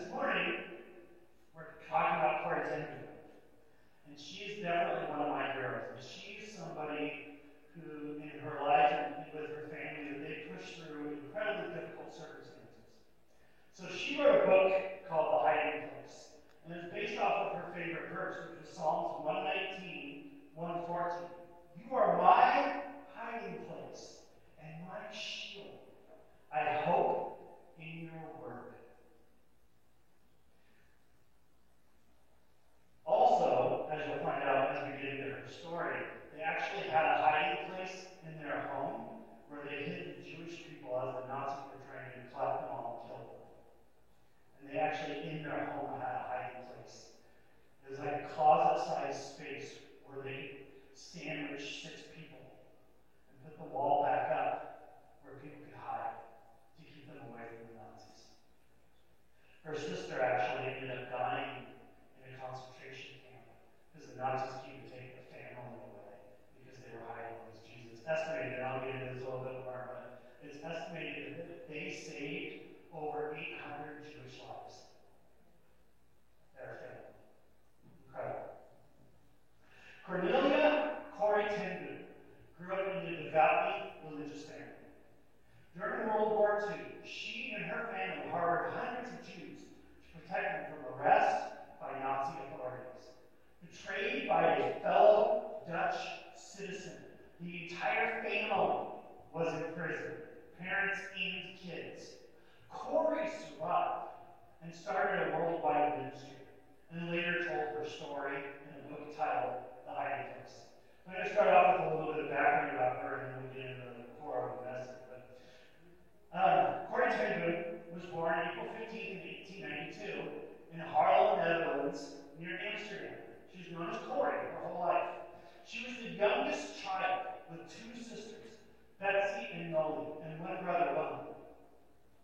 this morning, we're talking about Corrie ten Boom. And she's definitely one of my heroes. And she's somebody who, in her life and with her family, that they pushed through incredibly difficult circumstances. So she wrote a book called The Hiding Place. And it's based off of her favorite verse, which is Psalms 119, 114. You are my hiding place and my shield. I hope in your word. Also, as you'll find out as we get into her story, they actually had a hiding place in their home where they hid the Jewish people as the Nazis were trying to collect them all and kill them. And they actually, in their home, had a hiding place. It was like a closet-sized space where they sandwiched six people and put the wall back up where people could hide to keep them away from the Nazis. Her sister actually ended up dying in a concentration camp because the Nazis came to take the family away because they were hiding with Jesus. Estimated, and I'll get into this a little bit more, but it's estimated that they saved over 800 Jewish lives. Their family. Incredible. Cornelia Corrie ten Boom grew up in a devoutly religious family. During World War II, she and her family harbored hundreds of Jews to protect them from arrest by Nazi authorities. Betrayed by a fellow Dutch citizen, the entire family was in prison, parents and kids. Corrie survived and started a worldwide ministry, and later told her story in a book titled The Hiding Place. I'm going to start off with a little bit of background about her, and then we'll get into the core of the message. But uh, Corrie ten Boom was born April 15, 1892, in Haarlem, Netherlands, near Amsterdam. She was known as Corrie her whole life. She was the youngest child with two sisters, Betsie and Nollie, and one brother, Willem.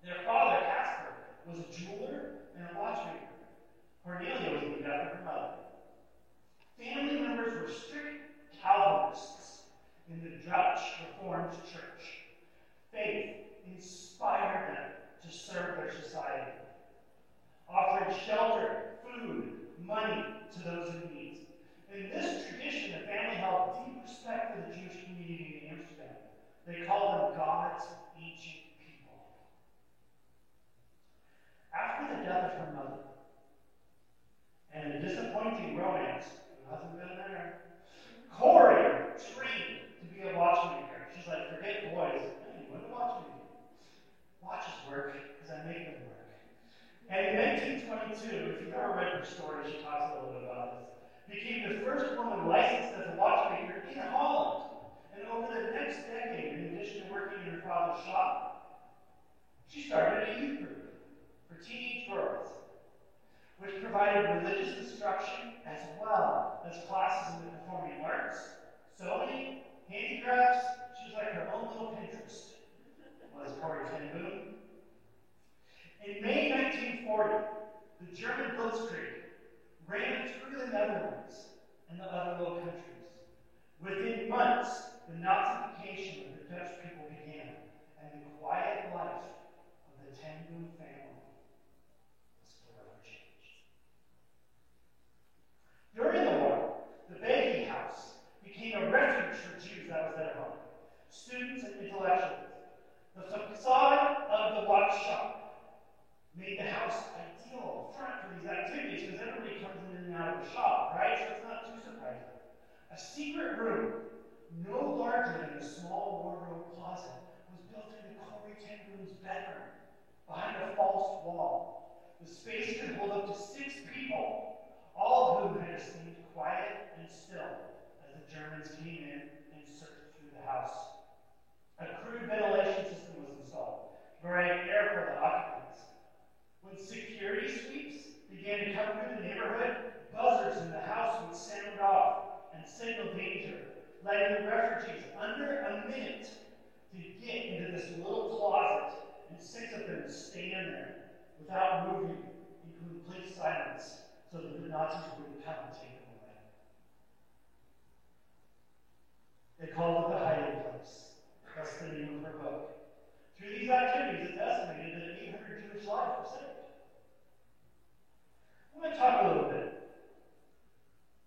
Their father, Casper, was a jeweler and a watchmaker. Cornelia was death of her mother. Family members were strict Calvinists in the Dutch Reformed Church. Faith inspired them to serve their society, offering shelter, food, money to those in need. In this tradition, the family held deep respect for the Jewish community in Amsterdam. They call them God's ancient people. After the death of her mother and the disappointing romance, who hasn't been there, Corrie trained to be a watchmaker. She's like, forget boys. Hey, what do watchmaker. Watches work because I make them work. And in 1922, if you've ever read her story, she talks a little bit about this, became the first woman licensed as a watchmaker in Holland. And over the next decade, in addition to working in her father's shop, she started a youth group for teenage girls, which provided religious instruction as well as classes in the performing arts, sewing, handicrafts. She was like her own little Pinterest, was Corrie ten Boom. In May 1940, the German Blitzkrieg ran through the Netherlands and the other Low Countries. Within months, the Nazification of the Dutch people began, and the quiet life of the Ten Boom family was forever changed. During the war, the Beje House became a refuge for Jews that was at home, students and intellectuals. The facade of the watch shop made the house ideal for these activities because everybody comes in and out of the shop, right? So it's not too surprising. A secret room, no larger than a small wardrobe closet, was built into Corrie ten bedroom behind a false wall. The space could hold up to six people, all of whom had stay quiet and still as the Germans came in and searched through the house. A crude ventilation system was installed provide air for the occupants. When security sweeps began to come through the neighborhood, buzzers in the house would sound off and signal danger, letting the refugees under a minute to get into this little closet, and six of them stand there without moving in complete silence so that the Nazis wouldn't come and take them away. They called it the hiding place. That's the name of her book. Through these activities, it's estimated that 800 Jewish lives were saved. I'm going to talk a little bit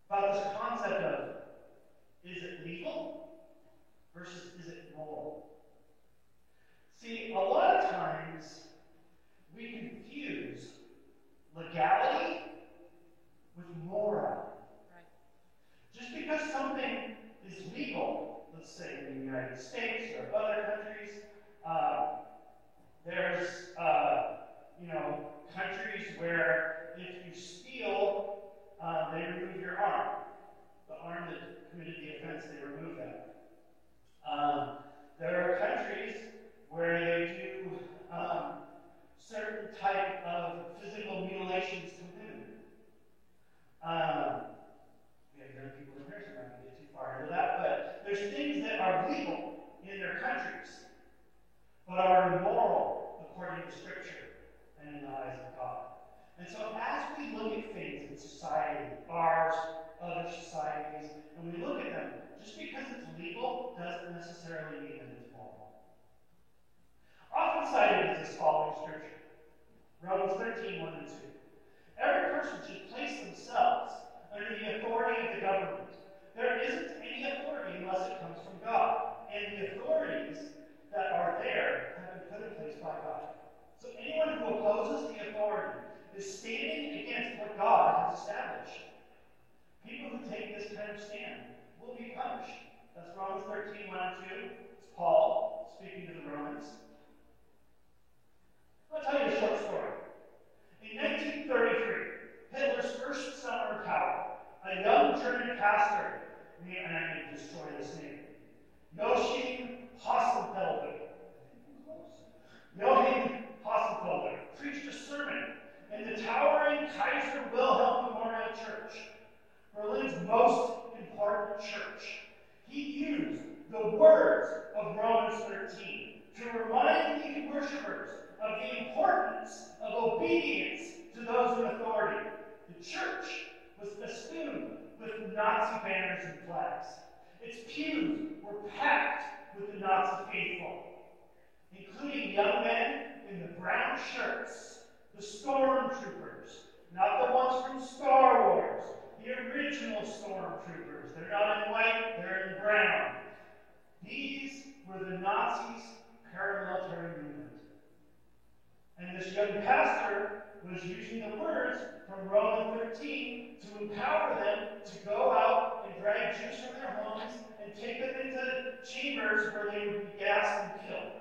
about this concept of is it legal versus is it moral? See, a lot of times we confuse legality with morality. Just because something is legal, let's say in the United States or other countries, uh, there's, uh, you know, countries where if you steal, uh, they remove your arm. The arm that committed the offense, they remove that. Um, there are countries where they do um, certain type of physical mutilations to women. Um, we have young people in here, so I'm not going to get too far into that, but there's things that are legal in their countries, but are immoral according to Scripture and in the eyes of God. And so as we look at things in society, ours, other societies, and we look at them, just because it's legal doesn't necessarily mean that it's moral. Often cited is this following scripture. Romans 13, 1 and 2. Every person should place themselves under the authority of the government. There isn't any authority unless it comes from God. And the authorities that are there have been put in place by God. So anyone who opposes the authority is standing against what God has established. People who take this kind of stand will be punished. That's Romans 13, 1 and 2. It's Paul speaking to the Romans. I'll tell you a short story. In 1933, Hitler's first summer in power, a young German pastor, and I need to destroy this name, Joachim Hossenfelder. Joachim Hossenfelder preached a sermon in the towering Kaiser Wilhelm Memorial Church, Berlin's most important church. Words of Romans 13 to remind the worshippers of the importance of obedience to those in authority. The church was festooned with Nazi banners and flags. Its pews were packed with the Nazi faithful, including young men in the brown shirts, the stormtroopers, not the ones from Star Wars, the original stormtroopers. They're not in white, they're in brown. These were the Nazis' paramilitary movement. And this young pastor was using the words from Romans 13 to empower them to go out and drag Jews from their homes and take them into chambers where they would be gassed and killed.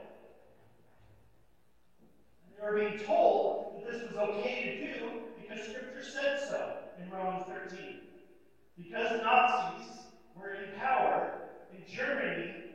And they were being told that this was okay to do because Scripture said so in Romans 13. Because Nazis were in power in Germany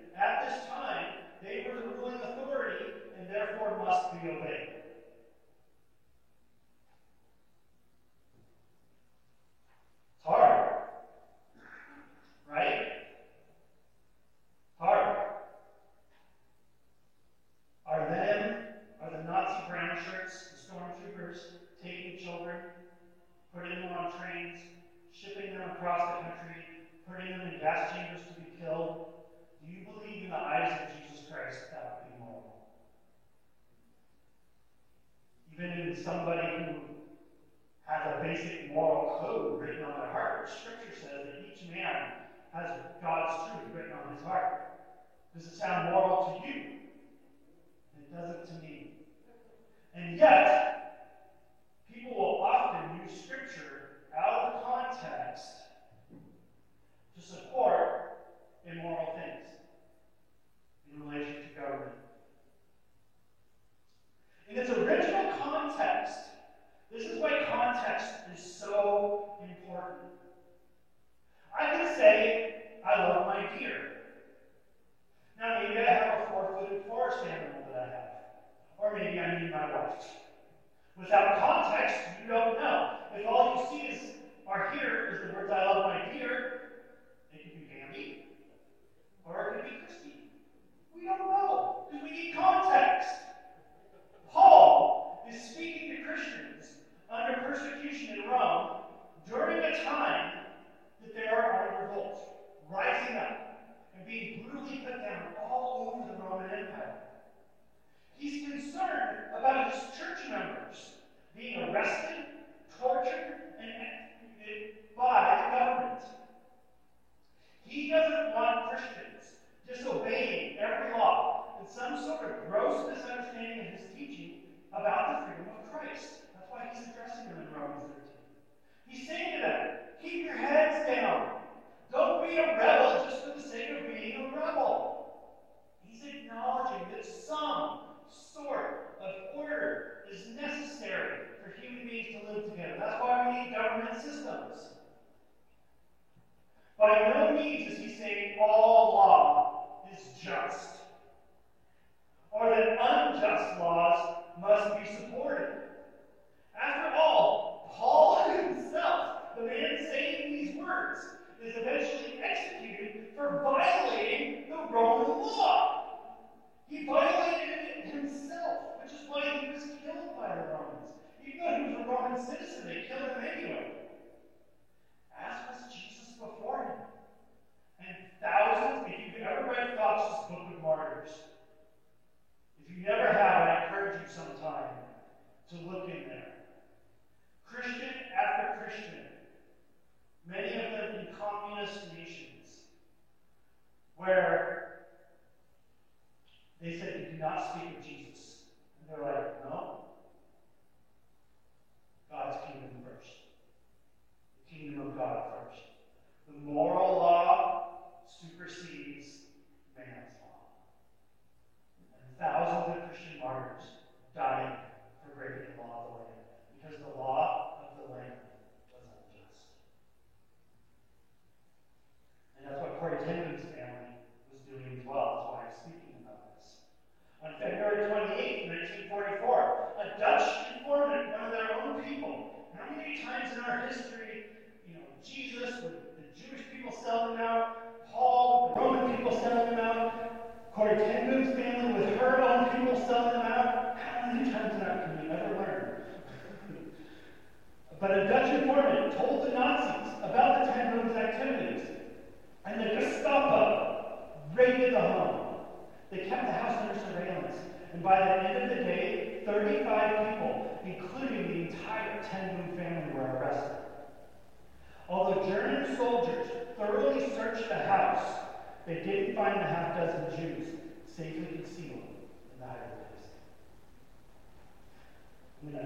gross misunderstanding of his teaching about the freedom of Christ. That's why he's addressing them in Romans 13. He's saying to them, keep your heads down. Don't be a rebel just for the sake of being a rebel. He's acknowledging that some sort of order is necessary for human beings to live together. That's why we need government systems. By no means is he saying all law is just, or that unjust laws must be supported. After all, Paul himself, the man saying these words, is eventually executed for violating the Roman law. He violated it himself, which is why he was killed by the Romans. Even though he was a Roman citizen, they killed him anyway. As was Jesus before him. And thousands, if you've ever read Fox's Book of Martyrs, you never have, I encourage you sometime to look in there. Christian after Christian, many of them in communist nations, where they said, You do not speak of Jesus. And they're like, No. God's kingdom first. The kingdom of God first. The moral law supersedes man's law. And thousands of Christian martyrs died for breaking the law of the land because the law of the land was unjust. And that's what Corrie ten Boom's family was doing as well. That's why I'm speaking about this. On February 28, 1944, a Dutch informant, one of their own people, how many times in our history, you know, Jesus with the Jewish people selling him out, Paul, the Roman people selling him out, Corrie ten Boom's family with her own people selling him out. How many times in that can we ever learn? but a Dutch informant told the Nazis about the ten Boom's activities, and the Gestapo raided the home. They kept the house under surveillance, and by the end of the day, 35 people, including the entire Ten Boom family, were arrested. Although German soldiers thoroughly searched the house, they didn't find the half dozen Jews safely concealed in the place. I'm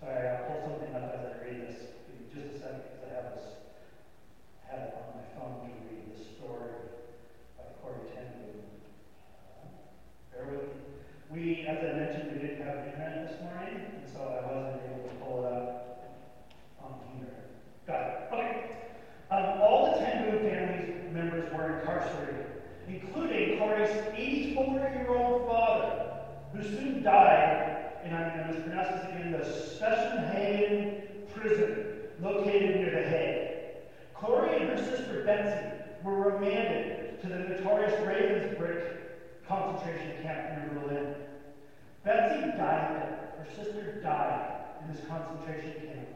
sorry, I'll pull something up as I read this. Just a second, because I have this, have it on my phone Reading read this story of Corrie ten Boom. Uh, bear with me. We, as I mentioned, we didn't have internet this morning, and so I wasn't able to pull it up on here. Got it. Okay. Um, all the ten Boom family members were incarcerated, including Corrie's 84-year-old father, who soon died and I'm going to mispronounce this again, the Spessenhagen prison located near The Hague. Corrie and her sister Betsie were remanded to the notorious Ravensbrück concentration camp near Berlin. Betsie died there. Her sister died in this concentration camp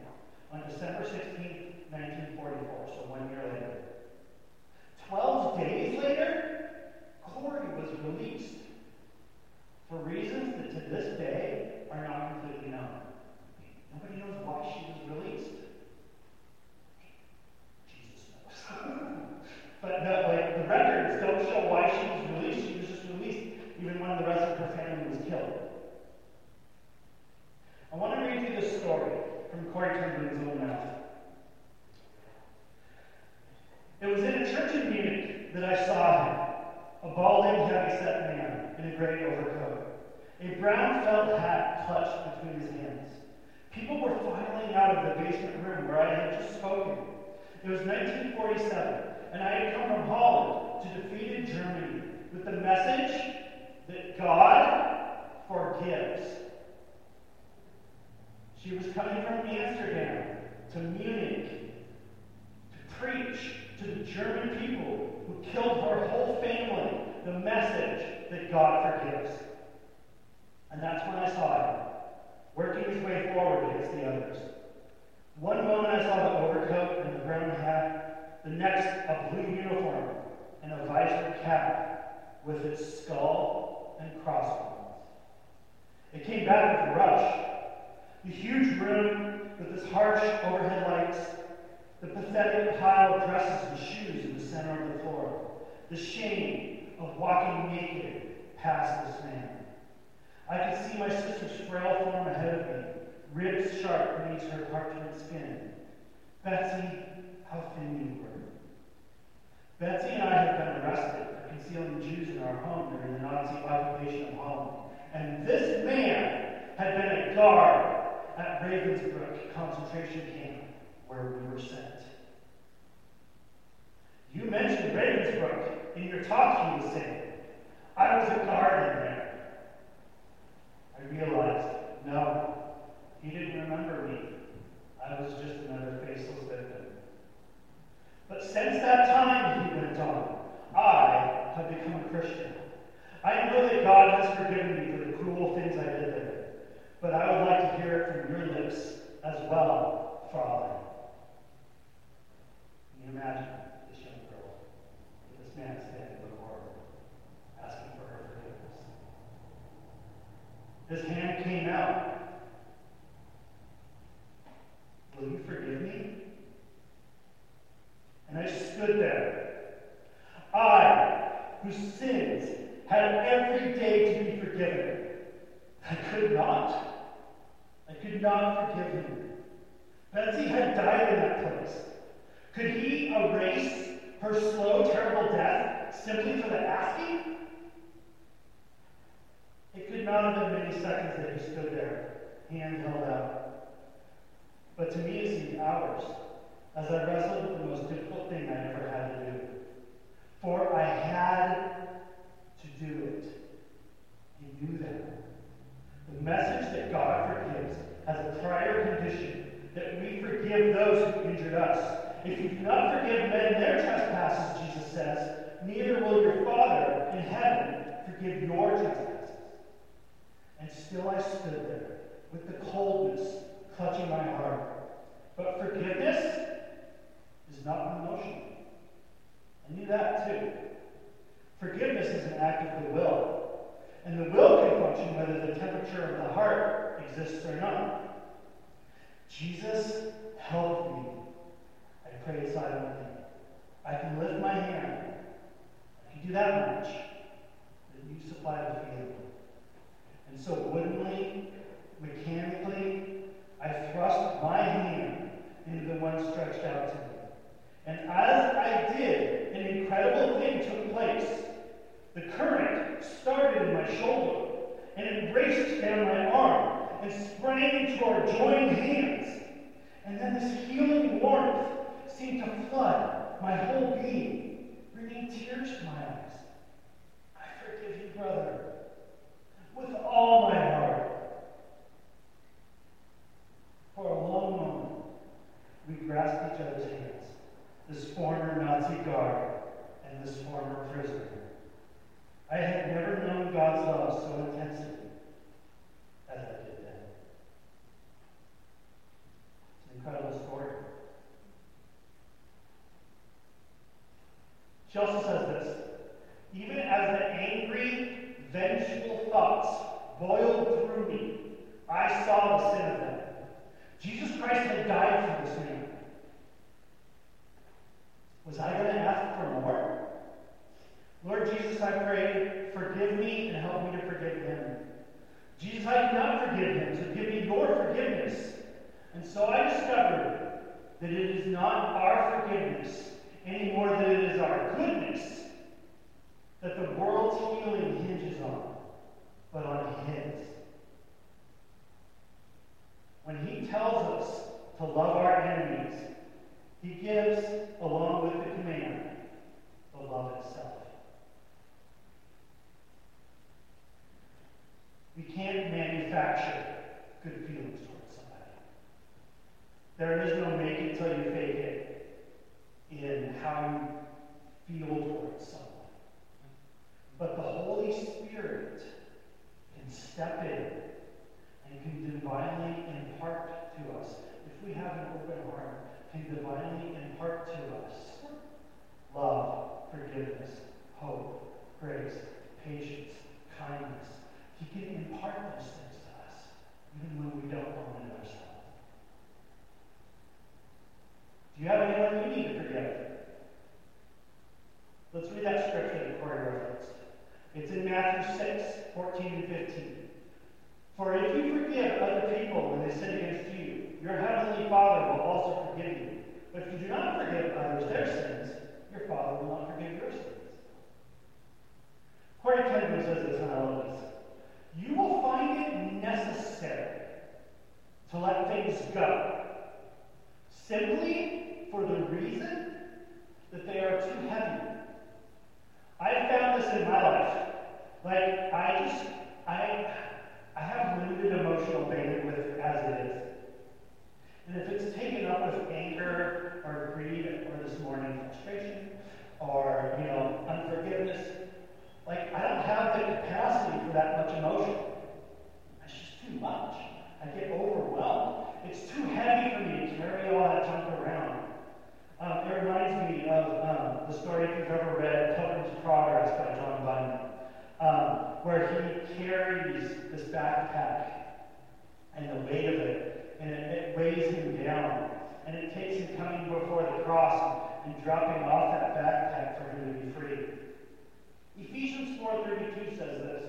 on December 16, 1944, so one year later. Twelve days later, Corrie was released for reasons that to this day are not completely known. Nobody knows why she was released. Jesus knows. but no, like the records don't show why she was released. She was just released even when the rest of her family was killed. I want to read you this story from Corrie ten Boom's own mouth. It was in a church in Munich that I saw him, a balding, heavy-set man in a gray overcoat, a brown felt hat clutched between his hands. People were filing out of the basement room where I had just spoken. It was 1947, and I had come from Holland to defeated Germany with the message that God forgives. She was coming from Amsterdam to Munich to preach to the German people who killed her whole family the message that God forgives. And that's when I saw him, working his way forward against the others. One moment I saw the overcoat and the brown hat, the next a blue uniform and a visor cap with its skull and crossbones. It came back with a rush. The huge room with its harsh overhead lights, the pathetic pile of dresses and shoes in the center of the floor, the shame of walking naked past this man. I could see my sister's frail form ahead of me, ribs sharp beneath her parchment skin. Betsie, how thin you were. Betsie and I had been arrested for concealing Jews in our home during the Nazi occupation of Holland. And this man had been a guard at Ravensbrück concentration camp where we were sent. You mentioned Ravensbrück in your talk, he was saying. I was a guard in there. Realized, no, he didn't remember me. I was just another faceless victim. But since that time, he went on, I have become a Christian. I know that God has forgiven me for the cruel things I did there. But I would like to hear it from your lips as well, Father. Can you imagine this young girl with this man standing before her, asking for her forgiveness? His hand came out. Will you forgive me? And I stood there. I, whose sins had every day to be forgiven, I could not. I could not forgive him. Betsie had died in that place. Could he erase her slow, terrible death simply for the asking? It could not have been many seconds that he stood there, hand held out. But to me it seemed hours as I wrestled with the most difficult thing I ever had to do. For I had to do it. He knew that. The message that God forgives has a prior condition that we forgive those who injured us. If you do not forgive men their trespasses, Jesus says, neither will your Father in heaven forgive your trespasses. Still I stood there with the coldness clutching my heart. But forgiveness is not an emotion. I knew that too. Forgiveness is an act of the will. And the will can function whether the temperature of the heart exists or not. Jesus, help me. I pray silently. I can lift my hand. I can do that much. Then you supply the feeling. And so woodenly, mechanically, I thrust my hand into the one stretched out to me. And as I did, an incredible thing took place. The current started in my shoulder, and it raced down my arm and sprang into our joined hands. And then this healing warmth seemed to flood my whole being, bringing tears to my eyes. I with all my heart. For a long moment, we grasped each other's hands, this former Nazi guard and this former prisoner. I had never known God's love so intensely as I did then. It's an incredible story. She also says this even as the angry vengeful thoughts boiled through me, I saw the sin of them. Jesus Christ had died for this man. Was I going to ask for more? Lord Jesus, I pray, forgive me and help me to forgive him. Jesus, I cannot forgive him, so give me your forgiveness. And so I discovered that it is not our forgiveness any more than it is our goodness that the world's healing hinges on, but on His. When He tells us to love our enemies, He gives, along with the command, the love itself. We can't manufacture good feelings towards somebody. There is no make it till you fake it in how you feel towards someone. But the Holy Spirit can step in and can divinely impart to us. If we have an open heart, can divinely impart to us love, forgiveness, hope, grace, patience, kindness. He can impart those things to us, even when we don't know it ourselves. Do you have anyone you need to forgive? Let's read that scripture that Corrie referenced. It's in Matthew 6, 14 and 15. For if you forgive other people when they sin against you, your heavenly Father will also forgive you. But if you do not forgive others their sins, your Father will not forgive your sins. Corrie I. You will find it necessary to let things go, simply for the reason that they are too heavy I've found this in my life. Like, I just, I, I have limited emotional bandwidth as it is. And if it's taken up with anger or greed or this morning frustration or, you know, unforgiveness, like, I don't have the capacity for that much emotion. It's just too much. I get overwhelmed. It's too heavy for me to carry all that junk around. Um, it reminds me of um, the story, if you've ever read Pilgrim's Progress by John Bunyan, um, where he carries this backpack and the weight of it, and it, it weighs him down. And it takes him coming before the cross and dropping off that backpack for him to be free. Ephesians 4.32 says this,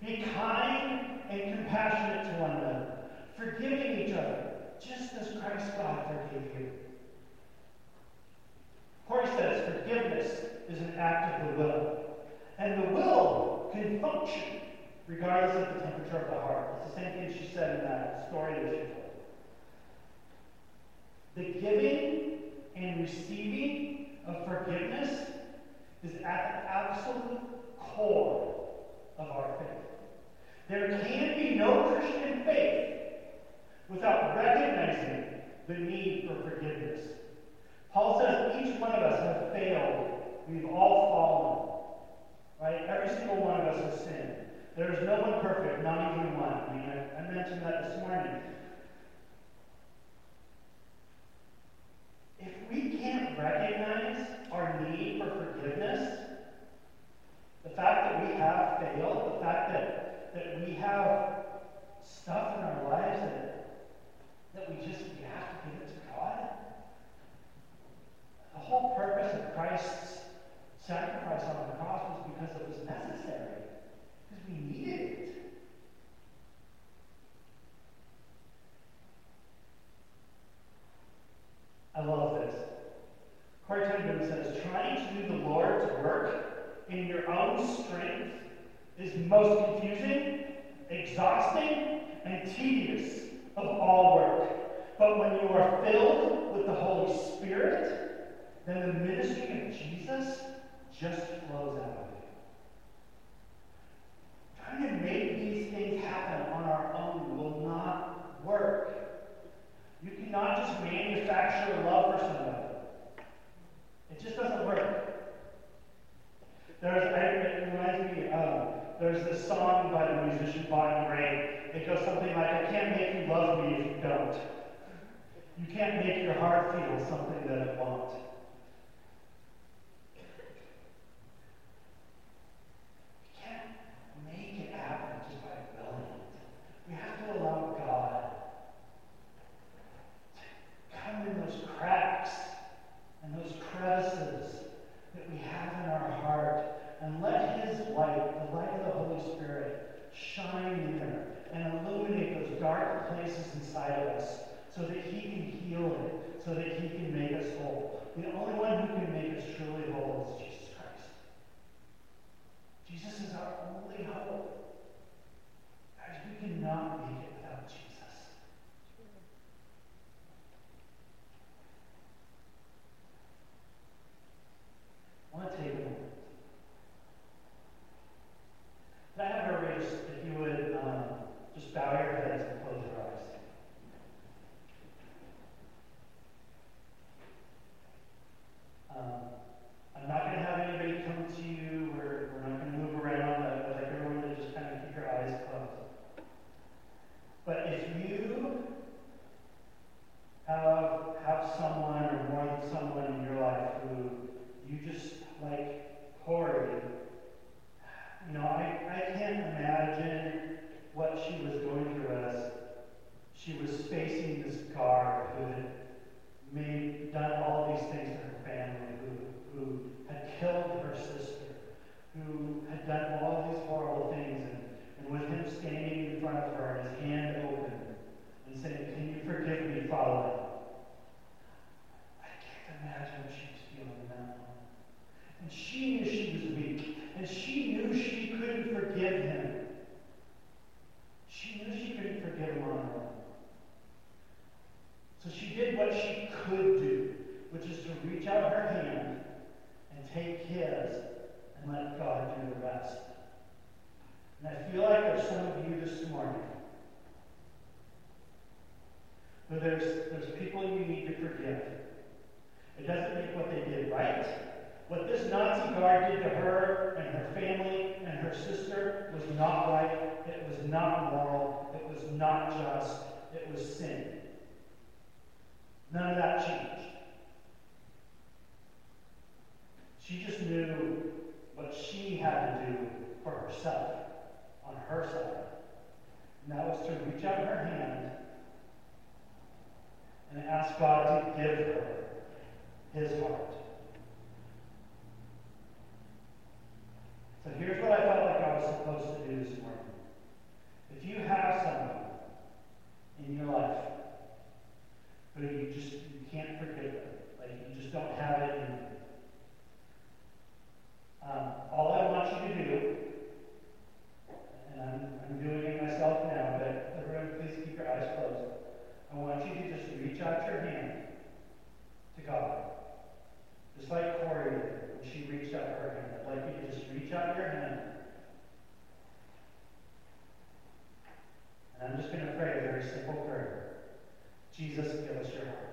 Be kind and compassionate to one another, forgiving each other, just as Christ God forgave you. Corrie says forgiveness is an act of the will. And the will can function regardless of the temperature of the heart. It's the same thing she said in that story that she told. The giving and receiving of forgiveness is at the absolute core of our faith. There can be no Christian faith without recognizing the need for forgiveness. Paul says each one of us have failed. We've all fallen. Right? Every single one of us has sinned. There is no one perfect, not even one. I mean, I, I mentioned that this morning. If we can't recognize our need for forgiveness, the fact that we have failed, the fact that, that we have stuff in our lives that, that we just we have to give it to God, the whole purpose of Christ's sacrifice on the cross was because it was necessary, because we needed it. I love this. Corrie ten says, trying to do the Lord's work in your own strength is most confusing, exhausting, and tedious of all work. But when you are filled with the Holy Spirit, then the ministry of Jesus just flows out of you. Trying to make these things happen on our own will not work. You cannot just manufacture love for somebody. It just doesn't work. There's, it reminds me, of. there's this song by the musician Bonnie Raitt. It goes something like, I can't make you love me if you don't. You can't make your heart feel something that it won't. higher than So she did what she could do, which is to reach out her hand and take his and let God do the rest. And I feel like there's some of you this morning but there's, there's people you need to forgive. It doesn't make what they did right. What this Nazi guard did to her and her family and her sister was not right. It was not moral. It was not just. It was sin. None of that changed. She just knew what she had to do for herself, on her side. And that was to reach out her hand and ask God to give her his heart. So here's what I felt like I was supposed to do this morning. If you have someone in your life but you just you can't forgive them. Like you just don't have it in you. Um, all I want you to do, and I'm, I'm doing it myself now, but everyone please keep your eyes closed. I want you to just reach out your hand to God. Just like Corrie did when she reached out her hand. I'd like you to just reach out your hand. And I'm just going to pray a very simple prayer. Jesus, give us your help.